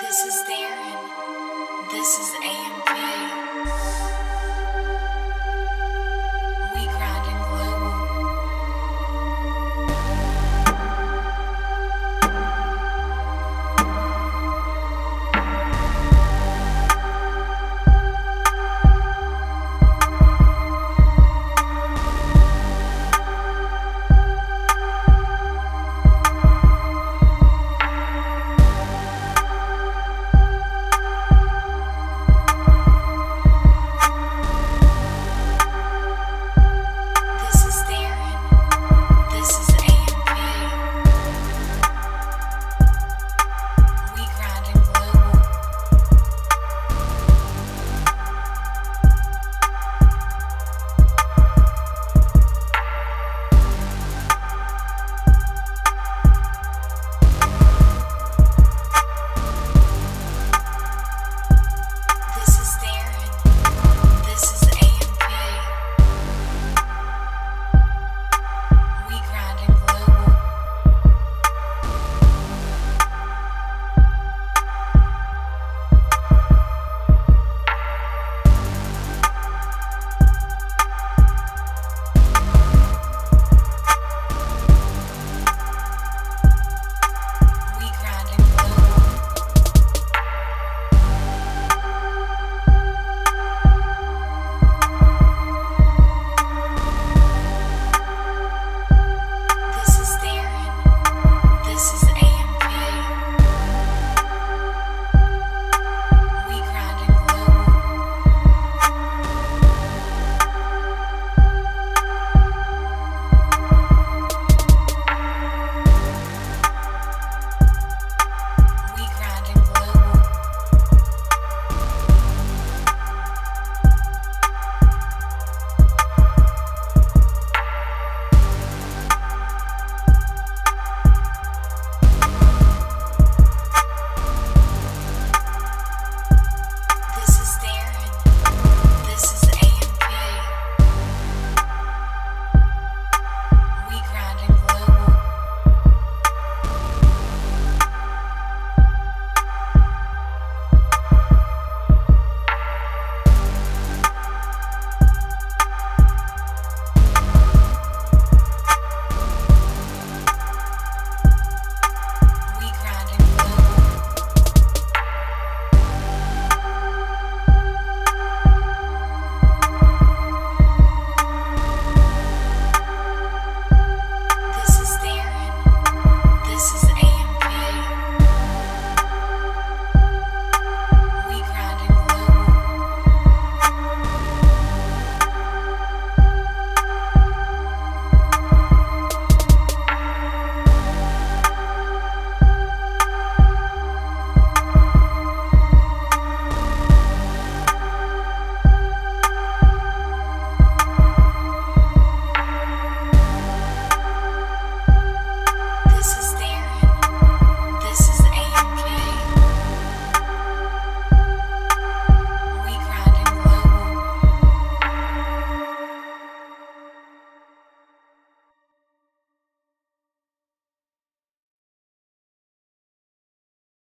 This is Darren. This is AM.